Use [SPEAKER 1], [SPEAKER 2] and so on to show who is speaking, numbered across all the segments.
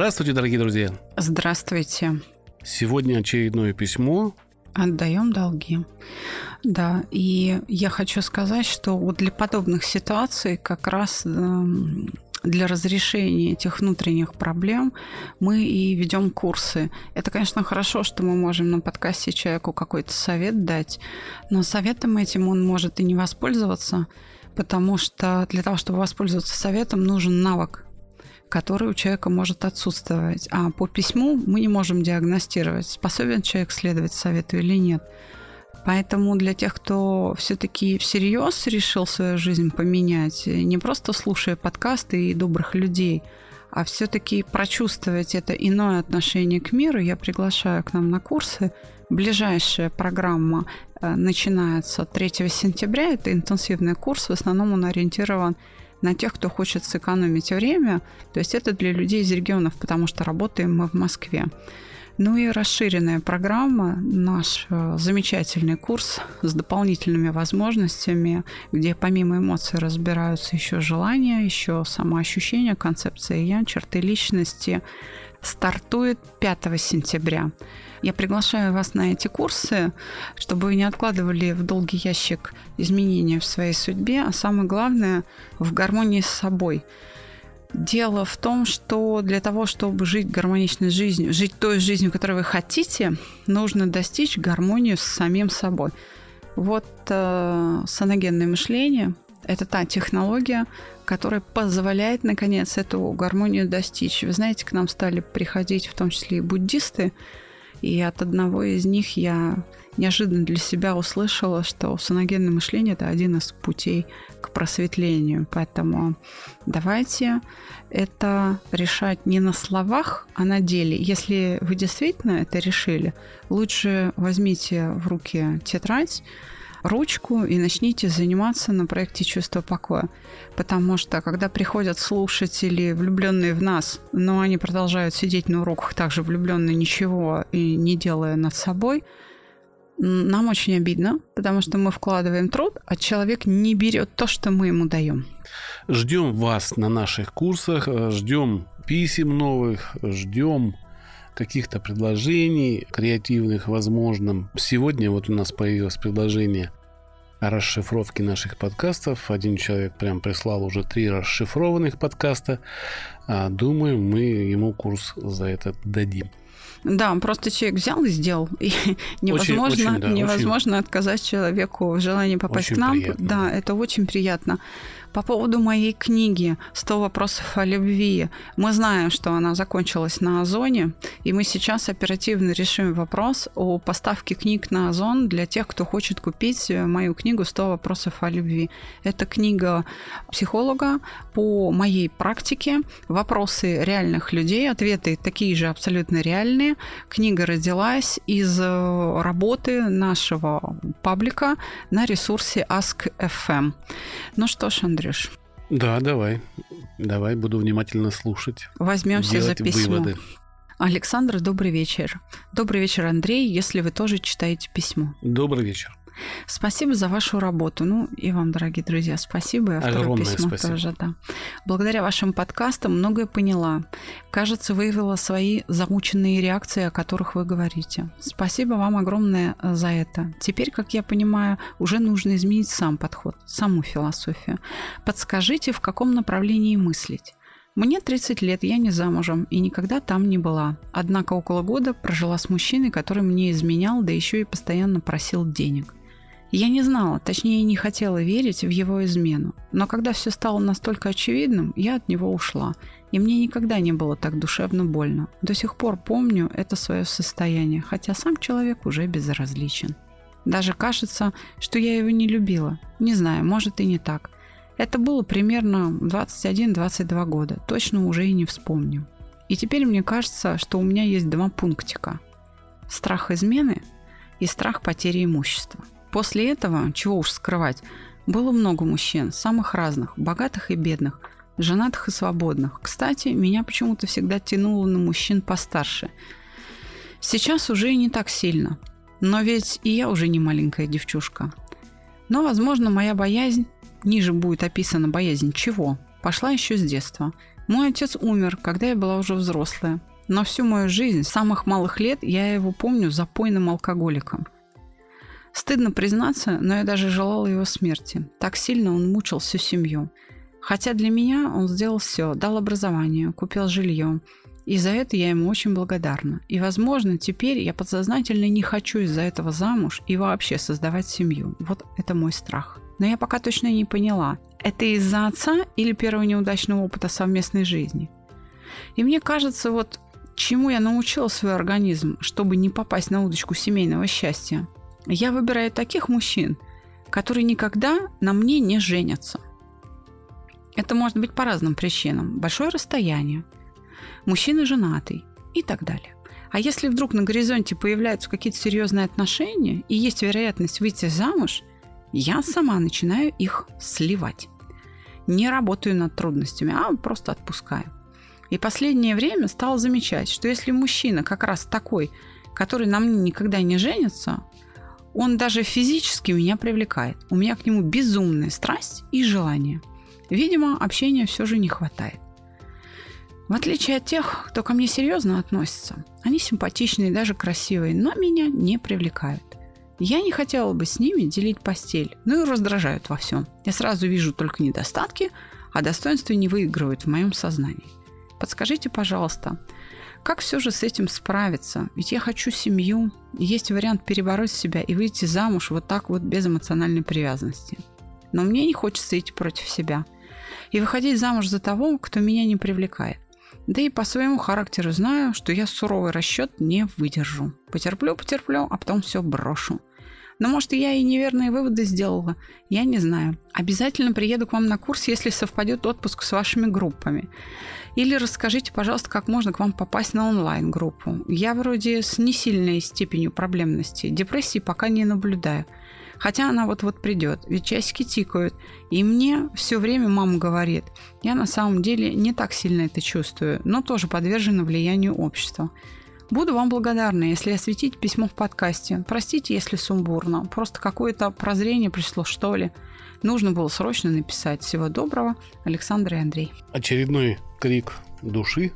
[SPEAKER 1] Здравствуйте, дорогие друзья.
[SPEAKER 2] Здравствуйте.
[SPEAKER 1] Сегодня очередное письмо.
[SPEAKER 2] Отдаем долги. Да, и я хочу сказать, что вот для подобных ситуаций как раз эм, для разрешения этих внутренних проблем мы и ведем курсы. Это, конечно, хорошо, что мы можем на подкасте человеку какой-то совет дать, но советом этим он может и не воспользоваться, потому что для того, чтобы воспользоваться советом, нужен навык который у человека может отсутствовать. А по письму мы не можем диагностировать, способен человек следовать совету или нет. Поэтому для тех, кто все-таки всерьез решил свою жизнь поменять, не просто слушая подкасты и добрых людей, а все-таки прочувствовать это иное отношение к миру, я приглашаю к нам на курсы. Ближайшая программа э, начинается 3 сентября. Это интенсивный курс. В основном он ориентирован на тех, кто хочет сэкономить время. То есть это для людей из регионов, потому что работаем мы в Москве. Ну и расширенная программа, наш э, замечательный курс с дополнительными возможностями, где помимо эмоций разбираются еще желания, еще самоощущение, концепция я, черты личности, стартует 5 сентября. Я приглашаю вас на эти курсы, чтобы вы не откладывали в долгий ящик изменения в своей судьбе, а самое главное в гармонии с собой. Дело в том, что для того, чтобы жить гармоничной жизнью, жить той жизнью, которую вы хотите, нужно достичь гармонию с самим собой. Вот э, саногенное мышление – это та технология, которая позволяет, наконец, эту гармонию достичь. Вы знаете, к нам стали приходить в том числе и буддисты, и от одного из них я неожиданно для себя услышала, что саногенное мышление – это один из путей к просветлению. Поэтому давайте это решать не на словах, а на деле. Если вы действительно это решили, лучше возьмите в руки тетрадь, ручку и начните заниматься на проекте «Чувство покоя». Потому что, когда приходят слушатели, влюбленные в нас, но они продолжают сидеть на уроках также влюбленные ничего и не делая над собой, нам очень обидно, потому что мы вкладываем труд, а человек не берет то, что мы ему даем.
[SPEAKER 1] Ждем вас на наших курсах, ждем писем новых, ждем каких-то предложений креативных, возможно. Сегодня вот у нас появилось предложение о расшифровке наших подкастов. Один человек прям прислал уже три расшифрованных подкаста. А, думаю, мы ему курс за это дадим.
[SPEAKER 2] Да, просто человек взял и сделал. И невозможно, очень, очень, да, невозможно очень... отказать человеку в желании попасть очень к нам. Приятно. Да, это очень приятно. По поводу моей книги «100 вопросов о любви». Мы знаем, что она закончилась на Озоне, и мы сейчас оперативно решим вопрос о поставке книг на Озон для тех, кто хочет купить мою книгу «100 вопросов о любви». Это книга психолога по моей практике. Вопросы реальных людей, ответы такие же абсолютно реальные. Книга родилась из работы нашего паблика на ресурсе Ask.fm. Ну что ж, Андрей, Андрюш?
[SPEAKER 1] Да, давай. Давай, буду внимательно слушать.
[SPEAKER 2] Возьмемся за письмо. Выводы. Александр, добрый вечер. Добрый вечер, Андрей, если вы тоже читаете письмо.
[SPEAKER 1] Добрый вечер.
[SPEAKER 2] Спасибо за вашу работу. Ну, и вам, дорогие друзья, спасибо. И автору Огромное письма спасибо. тоже, да. Благодаря вашим подкастам многое поняла. Кажется, выявила свои замученные реакции, о которых вы говорите. Спасибо вам огромное э, за это. Теперь, как я понимаю, уже нужно изменить сам подход, саму философию. Подскажите, в каком направлении мыслить? Мне 30 лет, я не замужем и никогда там не была. Однако около года прожила с мужчиной, который мне изменял, да еще и постоянно просил денег. Я не знала, точнее не хотела верить в его измену. Но когда все стало настолько очевидным, я от него ушла. И мне никогда не было так душевно больно. До сих пор помню это свое состояние, хотя сам человек уже безразличен. Даже кажется, что я его не любила. Не знаю, может и не так. Это было примерно 21-22 года. Точно уже и не вспомню. И теперь мне кажется, что у меня есть два пунктика. Страх измены и страх потери имущества. После этого, чего уж скрывать, было много мужчин, самых разных, богатых и бедных, женатых и свободных. Кстати, меня почему-то всегда тянуло на мужчин постарше. Сейчас уже и не так сильно. Но ведь и я уже не маленькая девчушка. Но, возможно, моя боязнь, ниже будет описана боязнь чего, пошла еще с детства. Мой отец умер, когда я была уже взрослая. Но всю мою жизнь, с самых малых лет, я его помню запойным алкоголиком. Стыдно признаться, но я даже желала его смерти. Так сильно он мучил всю семью. Хотя для меня он сделал все, дал образование, купил жилье, и за это я ему очень благодарна. И, возможно, теперь я подсознательно не хочу из-за этого замуж и вообще создавать семью. Вот это мой страх. Но я пока точно не поняла, это из-за отца или первого неудачного опыта совместной жизни. И мне кажется, вот чему я научила свой организм, чтобы не попасть на удочку семейного счастья. Я выбираю таких мужчин, которые никогда на мне не женятся. Это может быть по разным причинам. Большое расстояние – мужчина женатый и так далее. А если вдруг на горизонте появляются какие-то серьезные отношения и есть вероятность выйти замуж, я сама начинаю их сливать. Не работаю над трудностями, а просто отпускаю. И последнее время стала замечать, что если мужчина как раз такой, который на мне никогда не женится, он даже физически меня привлекает. У меня к нему безумная страсть и желание. Видимо, общения все же не хватает. В отличие от тех, кто ко мне серьезно относится, они симпатичные и даже красивые, но меня не привлекают. Я не хотела бы с ними делить постель, ну и раздражают во всем. Я сразу вижу только недостатки, а достоинства не выигрывают в моем сознании. Подскажите, пожалуйста, как все же с этим справиться? Ведь я хочу семью, есть вариант перебороть себя и выйти замуж вот так вот без эмоциональной привязанности. Но мне не хочется идти против себя и выходить замуж за того, кто меня не привлекает. Да и по своему характеру знаю, что я суровый расчет не выдержу. Потерплю, потерплю, а потом все брошу. Но может я и неверные выводы сделала, я не знаю. Обязательно приеду к вам на курс, если совпадет отпуск с вашими группами. Или расскажите, пожалуйста, как можно к вам попасть на онлайн-группу. Я вроде с несильной степенью проблемности. Депрессии пока не наблюдаю. Хотя она вот-вот придет, ведь часики тикают. И мне все время мама говорит, я на самом деле не так сильно это чувствую, но тоже подвержена влиянию общества. Буду вам благодарна, если осветите письмо в подкасте. Простите, если сумбурно. Просто какое-то прозрение пришло, что ли. Нужно было срочно написать. Всего доброго, Александр и Андрей.
[SPEAKER 1] Очередной крик души.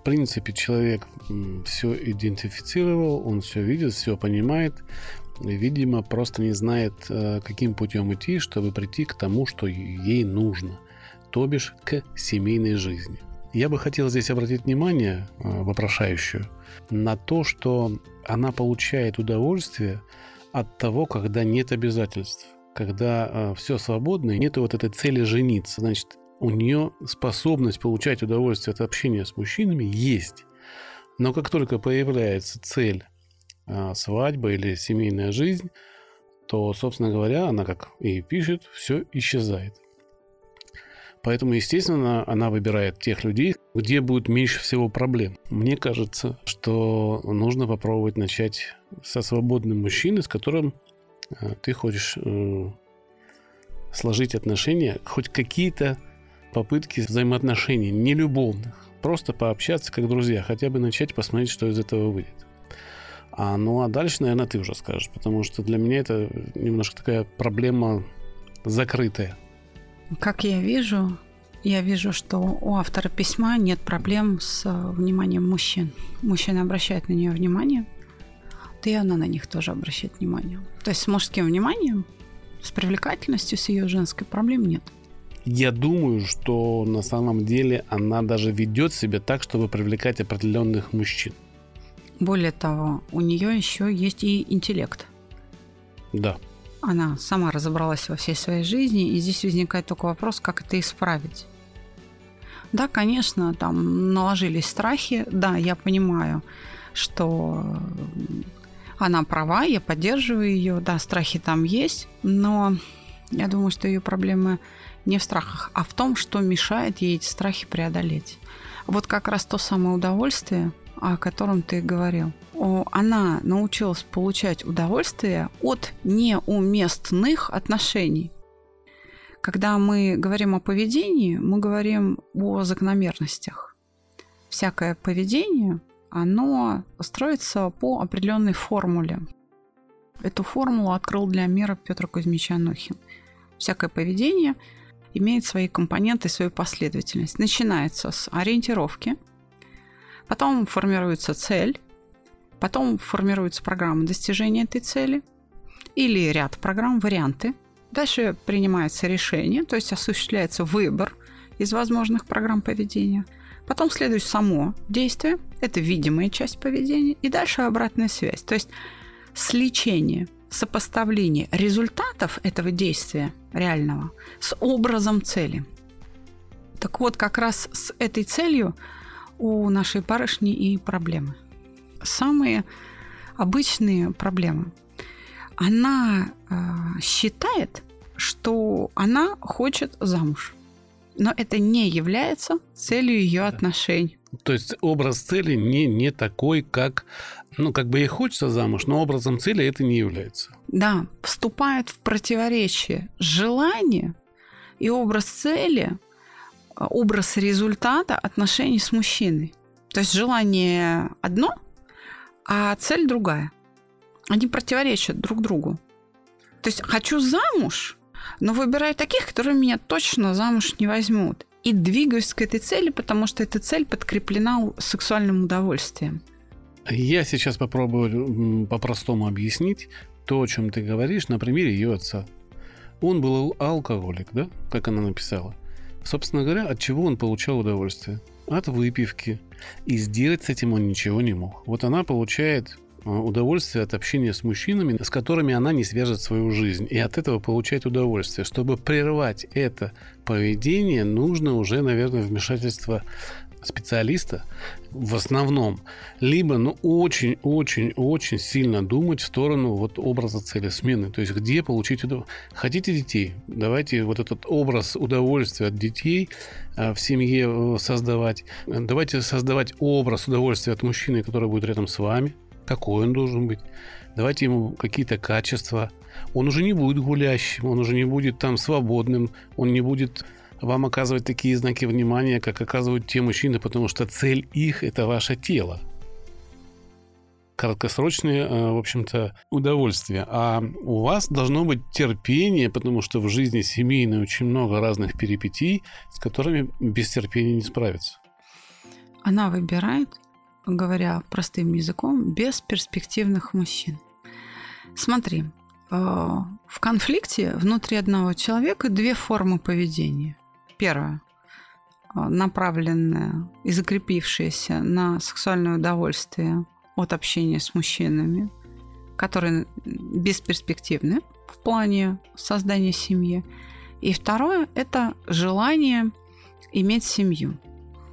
[SPEAKER 1] В принципе, человек все идентифицировал, он все видит, все понимает видимо, просто не знает, э, каким путем идти, чтобы прийти к тому, что ей нужно, то бишь к семейной жизни. Я бы хотел здесь обратить внимание, э, вопрошающую, на то, что она получает удовольствие от того, когда нет обязательств, когда э, все свободно и нет вот этой цели жениться. Значит, у нее способность получать удовольствие от общения с мужчинами есть. Но как только появляется цель а, свадьба или семейная жизнь, то, собственно говоря, она, как и пишет, все исчезает. Поэтому, естественно, она выбирает тех людей, где будет меньше всего проблем. Мне кажется, что нужно попробовать начать со свободным мужчиной, с которым а, ты хочешь э, сложить отношения, хоть какие-то попытки взаимоотношений, не любовных, просто пообщаться как друзья, хотя бы начать посмотреть, что из этого выйдет. А, ну а дальше, наверное, ты уже скажешь, потому что для меня это немножко такая проблема закрытая.
[SPEAKER 2] Как я вижу, я вижу, что у автора письма нет проблем с э, вниманием мужчин. Мужчины обращают на нее внимание, да и она на них тоже обращает внимание. То есть с мужским вниманием, с привлекательностью, с ее женской проблем нет.
[SPEAKER 1] Я думаю, что на самом деле она даже ведет себя так, чтобы привлекать определенных мужчин.
[SPEAKER 2] Более того, у нее еще есть и интеллект.
[SPEAKER 1] Да.
[SPEAKER 2] Она сама разобралась во всей своей жизни, и здесь возникает только вопрос, как это исправить. Да, конечно, там наложились страхи. Да, я понимаю, что она права, я поддерживаю ее. Да, страхи там есть, но я думаю, что ее проблемы не в страхах, а в том, что мешает ей эти страхи преодолеть. вот как раз то самое удовольствие, о котором ты говорил. Она научилась получать удовольствие от неуместных отношений. Когда мы говорим о поведении, мы говорим о закономерностях. Всякое поведение, оно строится по определенной формуле. Эту формулу открыл для мира Петр Кузьмич Анохин. Всякое поведение имеет свои компоненты, свою последовательность. Начинается с ориентировки, потом формируется цель, потом формируется программа достижения этой цели или ряд программ, варианты. Дальше принимается решение, то есть осуществляется выбор из возможных программ поведения. Потом следует само действие, это видимая часть поведения, и дальше обратная связь. То есть сличение, сопоставление результатов этого действия реального с образом цели. Так вот, как раз с этой целью у нашей барышни и проблемы. Самые обычные проблемы. Она э, считает, что она хочет замуж, но это не является целью ее отношений.
[SPEAKER 1] То есть образ цели не, не такой, как, ну, как бы ей хочется замуж, но образом цели это не является.
[SPEAKER 2] Да, вступает в противоречие желание и образ цели, образ результата отношений с мужчиной. То есть желание одно, а цель другая. Они противоречат друг другу. То есть хочу замуж, но выбираю таких, которые меня точно замуж не возьмут и двигаюсь к этой цели, потому что эта цель подкреплена сексуальным удовольствием.
[SPEAKER 1] Я сейчас попробую по-простому объяснить то, о чем ты говоришь, на примере ее отца. Он был алкоголик, да, как она написала. Собственно говоря, от чего он получал удовольствие? От выпивки. И сделать с этим он ничего не мог. Вот она получает Э, удовольствие от общения с мужчинами, с которыми она не свяжет свою жизнь. И от этого получает удовольствие. Чтобы прервать это поведение, нужно уже, наверное, вмешательство специалиста в основном, либо ну, очень-очень-очень сильно думать в сторону вот образа цели смены. То есть где получить удовольствие. Хотите детей? Давайте вот этот образ удовольствия от детей э, в семье э, создавать. Давайте создавать образ удовольствия от мужчины, который будет рядом с вами какой он должен быть. Давайте ему какие-то качества. Он уже не будет гулящим, он уже не будет там свободным, он не будет вам оказывать такие знаки внимания, как оказывают те мужчины, потому что цель их – это ваше тело. Краткосрочные, э, в общем-то, удовольствия. А у вас должно быть терпение, потому что в жизни семейной очень много разных перипетий, с которыми без терпения не справиться.
[SPEAKER 2] Она выбирает говоря простым языком, бесперспективных мужчин. Смотри, э, в конфликте внутри одного человека две формы поведения. Первая э, направленная и закрепившаяся на сексуальное удовольствие от общения с мужчинами, которые бесперспективны в плане создания семьи. И второе – это желание иметь семью –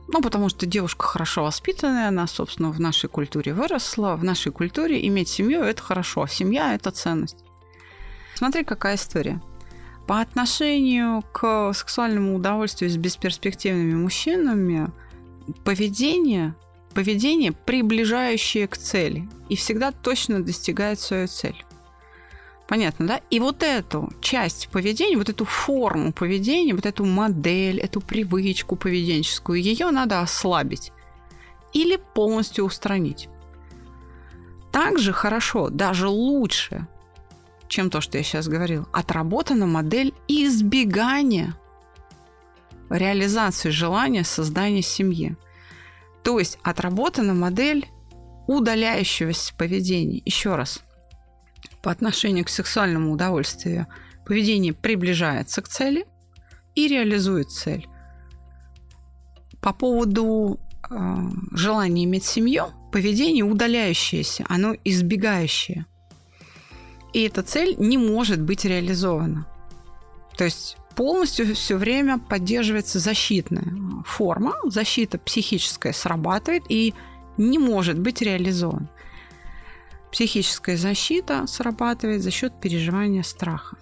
[SPEAKER 2] ну, потому что девушка хорошо воспитанная, она, собственно, в нашей культуре выросла. В нашей культуре иметь семью – это хорошо. Семья – это ценность. Смотри, какая история. По отношению к сексуальному удовольствию с бесперспективными мужчинами поведение, поведение, приближающее к цели, и всегда точно достигает свою цель. Понятно, да? И вот эту часть поведения, вот эту форму поведения, вот эту модель, эту привычку поведенческую, ее надо ослабить или полностью устранить. Также хорошо, даже лучше, чем то, что я сейчас говорил, отработана модель избегания реализации желания создания семьи. То есть отработана модель удаляющегося поведения. Еще раз – по отношению к сексуальному удовольствию поведение приближается к цели и реализует цель. По поводу э, желания иметь семью, поведение удаляющееся, оно избегающее. И эта цель не может быть реализована. То есть полностью все время поддерживается защитная форма, защита психическая срабатывает и не может быть реализована. Психическая защита срабатывает за счет переживания страха.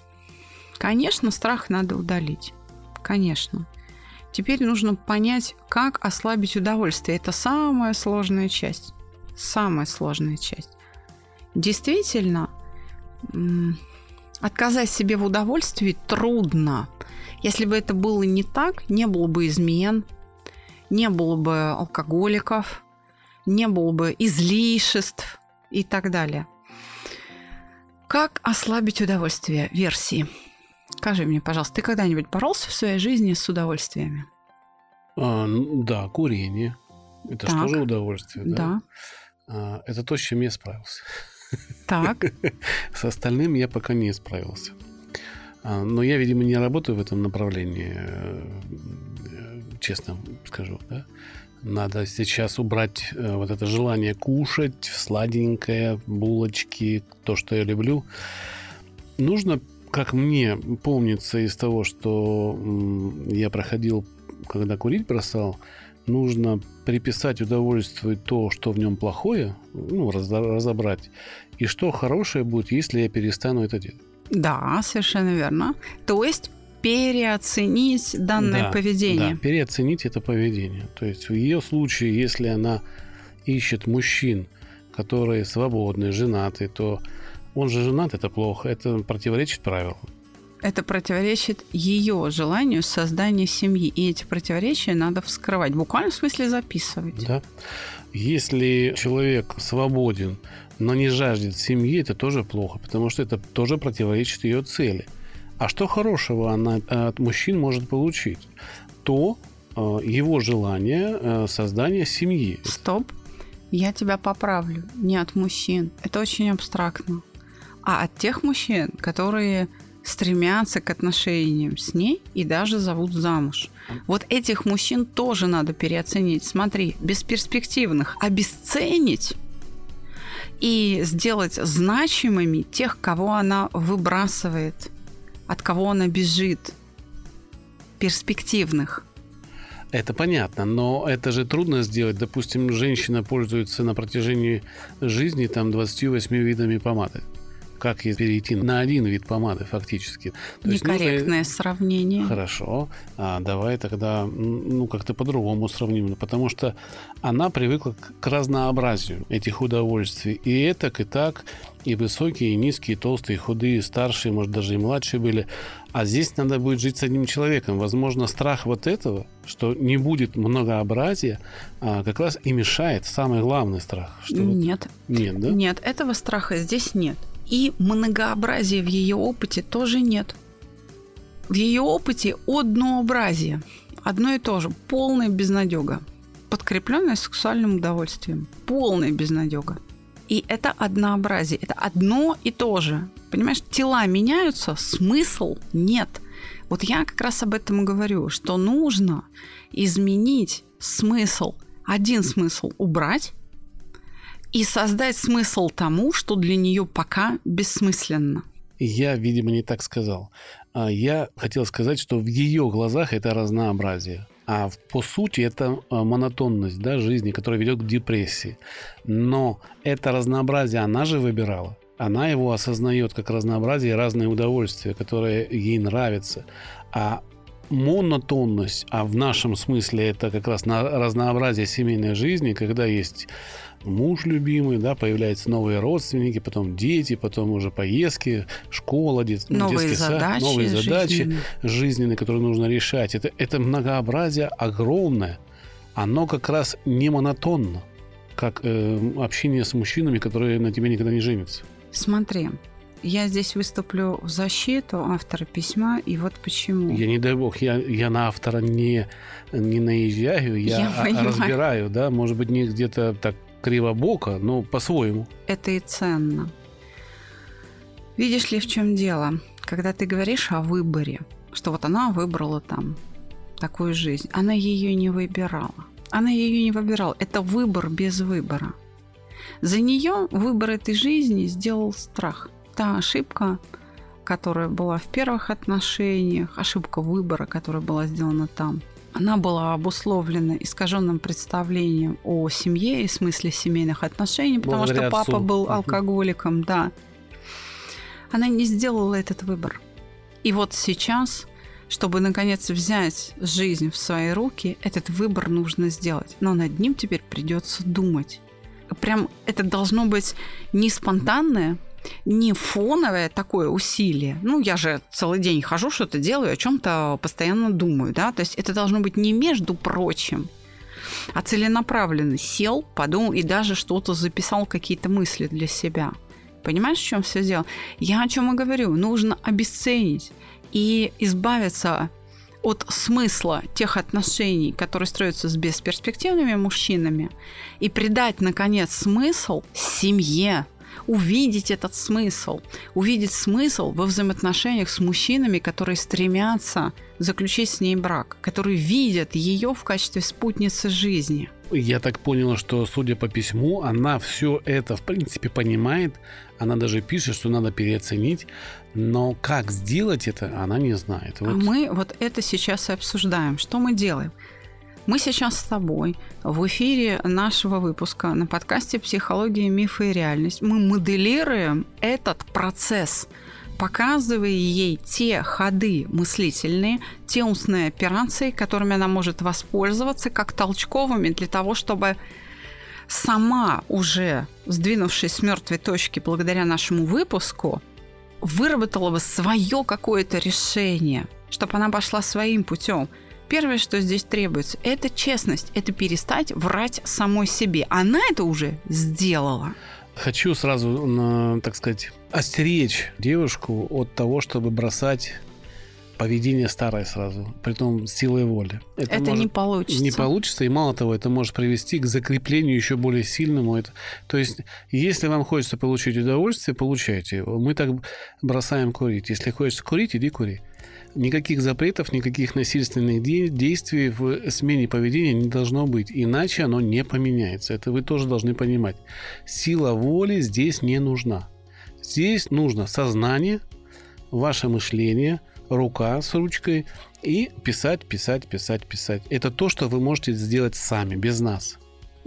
[SPEAKER 2] Конечно, страх надо удалить. Конечно. Теперь нужно понять, как ослабить удовольствие. Это самая сложная часть. Самая сложная часть. Действительно, отказать себе в удовольствии трудно. Если бы это было не так, не было бы измен, не было бы алкоголиков, не было бы излишеств и так далее. Как ослабить удовольствие версии? Скажи мне, пожалуйста, ты когда-нибудь боролся в своей жизни с удовольствиями?
[SPEAKER 1] А, да, курение. Это же тоже удовольствие, да?
[SPEAKER 2] Да.
[SPEAKER 1] А, это то, с чем я справился.
[SPEAKER 2] Так.
[SPEAKER 1] С остальным я пока не справился. А, но я, видимо, не работаю в этом направлении, э, честно скажу. Да? Надо сейчас убрать э, вот это желание кушать, сладенькое, булочки, то, что я люблю. Нужно, как мне помнится из того, что я проходил, когда курить бросал, нужно приписать удовольствию то, что в нем плохое, ну, разобрать, и что хорошее будет, если я перестану это делать.
[SPEAKER 2] Да, совершенно верно. То есть переоценить данное да, поведение.
[SPEAKER 1] Да, переоценить это поведение. То есть в ее случае, если она ищет мужчин, которые свободны, женаты, то он же женат, это плохо, это противоречит правилам.
[SPEAKER 2] Это противоречит ее желанию создания семьи. И эти противоречия надо вскрывать. Буквально в смысле записывать.
[SPEAKER 1] Да. Если человек свободен, но не жаждет семьи, это тоже плохо, потому что это тоже противоречит ее цели. А что хорошего она от мужчин может получить? То э, его желание э, создания семьи.
[SPEAKER 2] Стоп. Я тебя поправлю. Не от мужчин. Это очень абстрактно. А от тех мужчин, которые стремятся к отношениям с ней и даже зовут замуж. Вот этих мужчин тоже надо переоценить. Смотри, бесперспективных обесценить и сделать значимыми тех, кого она выбрасывает – от кого она бежит, перспективных.
[SPEAKER 1] Это понятно, но это же трудно сделать. Допустим, женщина пользуется на протяжении жизни там 28 видами помады как перейти на один вид помады фактически.
[SPEAKER 2] То Некорректное нужно... сравнение.
[SPEAKER 1] Хорошо. А давай тогда ну, как-то по-другому сравним. Потому что она привыкла к разнообразию этих удовольствий. И это, и так, и высокие, и низкие, и толстые, и худые, и старшие, может, даже и младшие были. А здесь надо будет жить с одним человеком. Возможно, страх вот этого, что не будет многообразия, а как раз и мешает. Самый главный страх. Что
[SPEAKER 2] нет.
[SPEAKER 1] Вот... Нет, да?
[SPEAKER 2] Нет, этого страха здесь нет. И многообразия в ее опыте тоже нет. В ее опыте однообразие. Одно и то же. Полная безнадега. Подкрепленная сексуальным удовольствием. Полная безнадега. И это однообразие. Это одно и то же. Понимаешь, тела меняются, смысл нет. Вот я как раз об этом и говорю, что нужно изменить смысл. Один смысл убрать, и создать смысл тому, что для нее пока бессмысленно.
[SPEAKER 1] Я, видимо, не так сказал. А я хотел сказать, что в ее глазах это разнообразие. А по сути это а, монотонность да, жизни, которая ведет к депрессии. Но это разнообразие она же выбирала. Она его осознает как разнообразие и разные удовольствия, которые ей нравятся. А монотонность, а в нашем смысле это как раз на разнообразие семейной жизни, когда есть муж любимый, да, появляются новые родственники, потом дети, потом уже поездки, школа, дет,
[SPEAKER 2] ну, новые детский задачи,
[SPEAKER 1] сад, новые задачи жизненные. жизненные, которые нужно решать. Это, это многообразие огромное. Оно как раз не монотонно, как э, общение с мужчинами, которые на тебе никогда не женятся.
[SPEAKER 2] Смотри, я здесь выступлю в защиту автора письма, и вот почему.
[SPEAKER 1] Я не дай бог, я, я на автора не, не наезжаю, я, я разбираю, да, может быть, не где-то так кривобоко, но по-своему.
[SPEAKER 2] Это и ценно. Видишь ли, в чем дело? Когда ты говоришь о выборе, что вот она выбрала там такую жизнь, она ее не выбирала. Она ее не выбирала. Это выбор без выбора. За нее выбор этой жизни сделал страх. Та ошибка, которая была в первых отношениях, ошибка выбора, которая была сделана там – она была обусловлена искаженным представлением о семье и смысле семейных отношений, потому Благодаря что папа отцу. был алкоголиком, да. Она не сделала этот выбор. И вот сейчас чтобы, наконец, взять жизнь в свои руки, этот выбор нужно сделать. Но над ним теперь придется думать. Прям это должно быть не спонтанное, не фоновое такое усилие. Ну, я же целый день хожу, что-то делаю, о чем-то постоянно думаю, да. То есть это должно быть не между прочим, а целенаправленно сел, подумал и даже что-то записал, какие-то мысли для себя. Понимаешь, в чем все дело? Я о чем и говорю. Нужно обесценить и избавиться от смысла тех отношений, которые строятся с бесперспективными мужчинами, и придать, наконец, смысл семье, увидеть этот смысл, увидеть смысл во взаимоотношениях с мужчинами, которые стремятся заключить с ней брак, которые видят ее в качестве спутницы жизни.
[SPEAKER 1] Я так понял, что, судя по письму, она все это, в принципе, понимает. Она даже пишет, что надо переоценить. Но как сделать это, она не знает.
[SPEAKER 2] Вот. А мы вот это сейчас и обсуждаем. Что мы делаем? Мы сейчас с тобой в эфире нашего выпуска на подкасте «Психология, мифы и реальность». Мы моделируем этот процесс, показывая ей те ходы мыслительные, те устные операции, которыми она может воспользоваться как толчковыми для того, чтобы сама уже, сдвинувшись с мертвой точки благодаря нашему выпуску, выработала бы свое какое-то решение, чтобы она пошла своим путем – Первое, что здесь требуется, это честность, это перестать врать самой себе. Она это уже сделала.
[SPEAKER 1] Хочу сразу, так сказать, остеречь девушку от того, чтобы бросать поведение старое сразу, при том силой воли.
[SPEAKER 2] Это, это может, не получится.
[SPEAKER 1] Не получится, и мало того, это может привести к закреплению еще более сильному. Это, то есть, если вам хочется получить удовольствие, получайте его. Мы так бросаем курить. Если хочешь курить, иди кури. Никаких запретов, никаких насильственных действий в смене поведения не должно быть, иначе оно не поменяется. Это вы тоже должны понимать. Сила воли здесь не нужна. Здесь нужно сознание, ваше мышление, рука с ручкой и писать, писать, писать, писать. Это то, что вы можете сделать сами, без нас.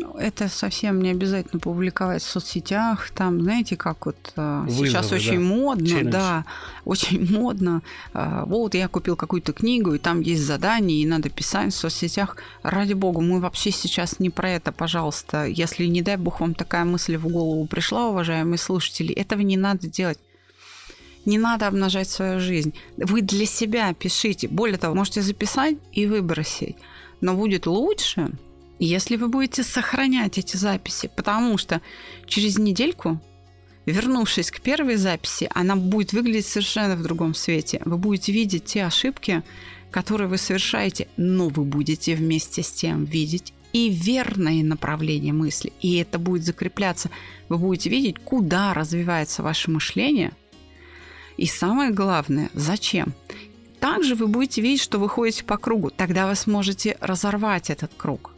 [SPEAKER 2] Ну, это совсем не обязательно публиковать в соцсетях. Там, знаете, как вот э, Вызовы, сейчас очень да. модно, Челлендж. да, очень модно. Э, вот я купил какую-то книгу, и там есть задание, и надо писать в соцсетях. Ради бога, мы вообще сейчас не про это, пожалуйста. Если, не дай бог, вам такая мысль в голову пришла, уважаемые слушатели, этого не надо делать. Не надо обнажать свою жизнь. Вы для себя пишите. Более того, можете записать и выбросить. Но будет лучше, если вы будете сохранять эти записи, потому что через недельку, вернувшись к первой записи, она будет выглядеть совершенно в другом свете. Вы будете видеть те ошибки, которые вы совершаете, но вы будете вместе с тем видеть и верное направление мысли. И это будет закрепляться. Вы будете видеть, куда развивается ваше мышление. И самое главное, зачем. Также вы будете видеть, что вы ходите по кругу. Тогда вы сможете разорвать этот круг.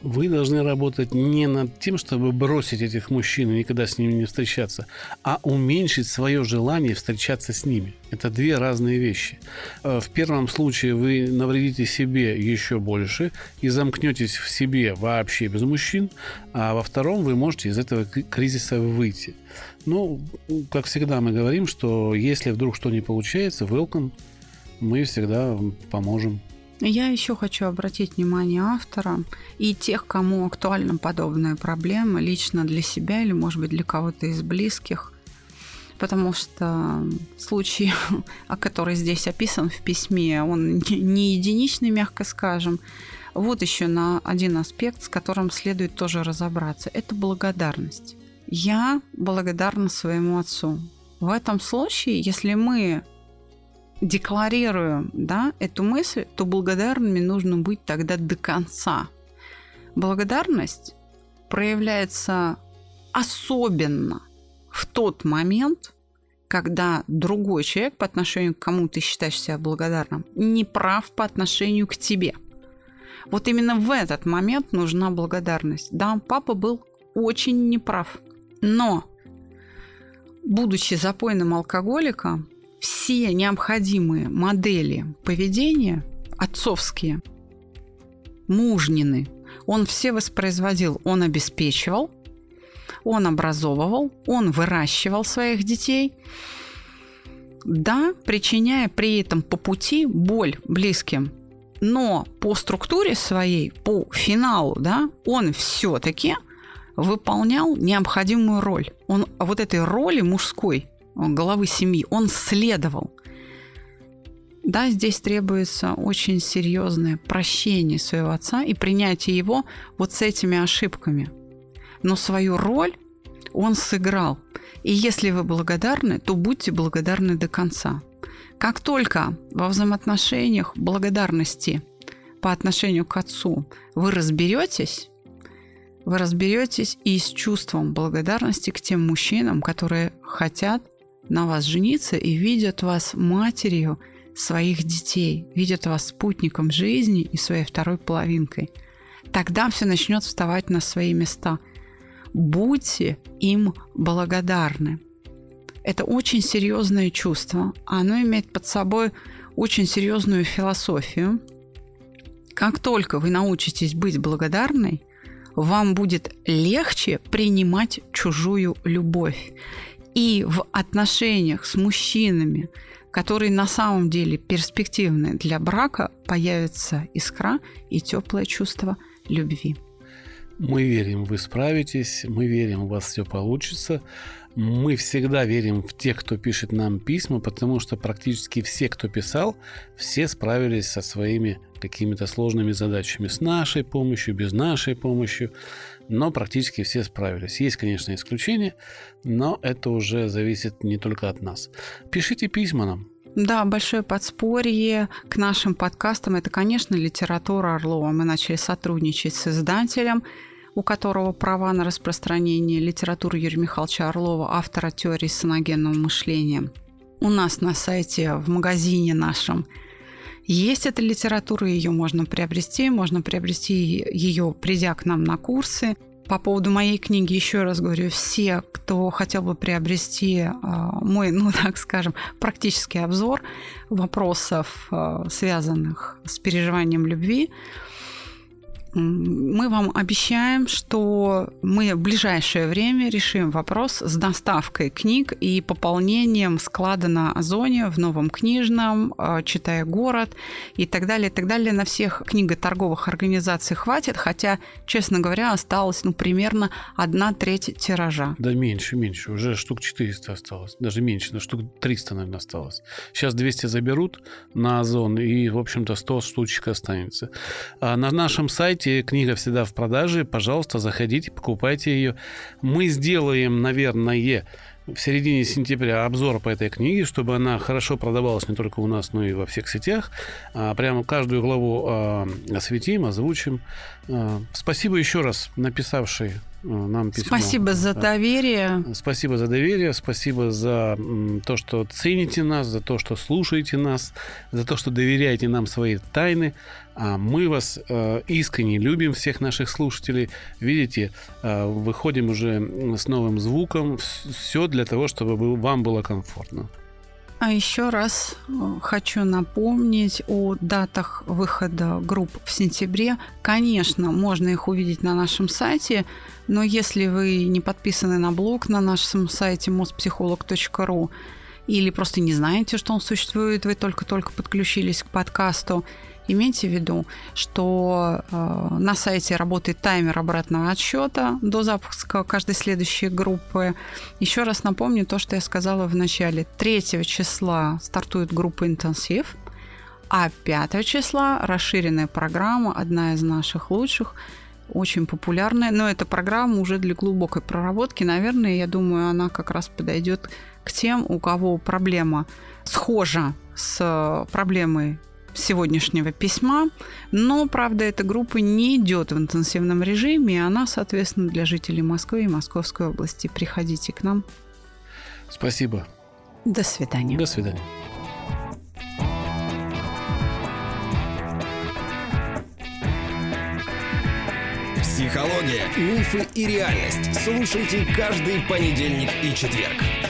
[SPEAKER 1] Вы должны работать не над тем, чтобы бросить этих мужчин и никогда с ними не встречаться, а уменьшить свое желание встречаться с ними. Это две разные вещи. Э, в первом случае вы навредите себе еще больше и замкнетесь в себе вообще без мужчин, а во втором вы можете из этого кризиса выйти. Ну, как всегда мы говорим, что если вдруг что не получается, welcome, мы всегда поможем.
[SPEAKER 2] Я еще хочу обратить внимание автора и тех, кому актуальна подобная проблема, лично для себя или, может быть, для кого-то из близких, потому что случай, о который здесь описан в письме, он не единичный, мягко скажем. Вот еще на один аспект, с которым следует тоже разобраться. Это благодарность. Я благодарна своему отцу. В этом случае, если мы декларируем да, эту мысль, то благодарными нужно быть тогда до конца. Благодарность проявляется особенно в тот момент, когда другой человек по отношению к кому ты считаешь себя благодарным, не прав по отношению к тебе. Вот именно в этот момент нужна благодарность. Да, папа был очень неправ, но будучи запойным алкоголиком, все необходимые модели поведения отцовские, мужнины, он все воспроизводил, он обеспечивал, он образовывал, он выращивал своих детей. Да, причиняя при этом по пути боль близким, но по структуре своей, по финалу, да, он все-таки выполнял необходимую роль. Он вот этой роли мужской, главы семьи, он следовал. Да, здесь требуется очень серьезное прощение своего отца и принятие его вот с этими ошибками. Но свою роль он сыграл. И если вы благодарны, то будьте благодарны до конца. Как только во взаимоотношениях благодарности по отношению к отцу вы разберетесь, вы разберетесь и с чувством благодарности к тем мужчинам, которые хотят на вас жениться и видят вас матерью своих детей, видят вас спутником жизни и своей второй половинкой. Тогда все начнет вставать на свои места. Будьте им благодарны. Это очень серьезное чувство. Оно имеет под собой очень серьезную философию. Как только вы научитесь быть благодарной, вам будет легче принимать чужую любовь. И в отношениях с мужчинами, которые на самом деле перспективны для брака, появится искра и теплое чувство любви.
[SPEAKER 1] Мы верим, вы справитесь, мы верим, у вас все получится. Мы всегда верим в тех, кто пишет нам письма, потому что практически все, кто писал, все справились со своими какими-то сложными задачами. С нашей помощью, без нашей помощи. Но практически все справились. Есть, конечно, исключения, но это уже зависит не только от нас. Пишите письма нам.
[SPEAKER 2] Да, большое подспорье к нашим подкастам – это, конечно, литература Орлова. Мы начали сотрудничать с издателем – у которого права на распространение литературы Юрия Михайловича Орлова, автора теории саногенного мышления. У нас на сайте, в магазине нашем есть эта литература, ее можно приобрести, можно приобрести ее, придя к нам на курсы. По поводу моей книги еще раз говорю, все, кто хотел бы приобрести э, мой, ну так скажем, практический обзор вопросов, э, связанных с переживанием любви, мы вам обещаем, что мы в ближайшее время решим вопрос с доставкой книг и пополнением склада на Озоне в Новом Книжном, а, читая город и так далее, и так далее. На всех книготорговых организаций хватит, хотя, честно говоря, осталось ну, примерно одна треть тиража.
[SPEAKER 1] Да меньше, меньше. Уже штук 400 осталось. Даже меньше, на штук 300, наверное, осталось. Сейчас 200 заберут на Озон, и, в общем-то, 100 штучек останется. А на нашем сайте сайте, книга всегда в продаже. Пожалуйста, заходите, покупайте ее. Мы сделаем, наверное, в середине сентября обзор по этой книге, чтобы она хорошо продавалась не только у нас, но и во всех сетях. А, прямо каждую главу а, осветим, озвучим. А, спасибо еще раз написавший нам письмо.
[SPEAKER 2] Спасибо за доверие.
[SPEAKER 1] Спасибо за доверие, спасибо за то, что цените нас, за то, что слушаете нас, за то, что доверяете нам свои тайны. А мы вас э, искренне любим, всех наших слушателей. Видите, э, выходим уже с новым звуком. Все для того, чтобы вам было комфортно.
[SPEAKER 2] А еще раз э, хочу напомнить о датах выхода групп в сентябре. Конечно, можно их увидеть на нашем сайте, но если вы не подписаны на блог на нашем сайте mostpsycholog.ru или просто не знаете, что он существует, вы только-только подключились к подкасту, Имейте в виду, что э, на сайте работает таймер обратного отсчета до запуска каждой следующей группы. Еще раз напомню то, что я сказала в начале. 3 числа стартует группа «Интенсив», а 5 числа расширенная программа, одна из наших лучших, очень популярная, но эта программа уже для глубокой проработки. Наверное, я думаю, она как раз подойдет к тем, у кого проблема схожа с проблемой сегодняшнего письма. Но, правда, эта группа не идет в интенсивном режиме, и она, соответственно, для жителей Москвы и Московской области. Приходите к нам.
[SPEAKER 1] Спасибо.
[SPEAKER 2] До свидания.
[SPEAKER 1] До свидания.
[SPEAKER 3] Психология, мифы и реальность. Слушайте каждый понедельник и четверг.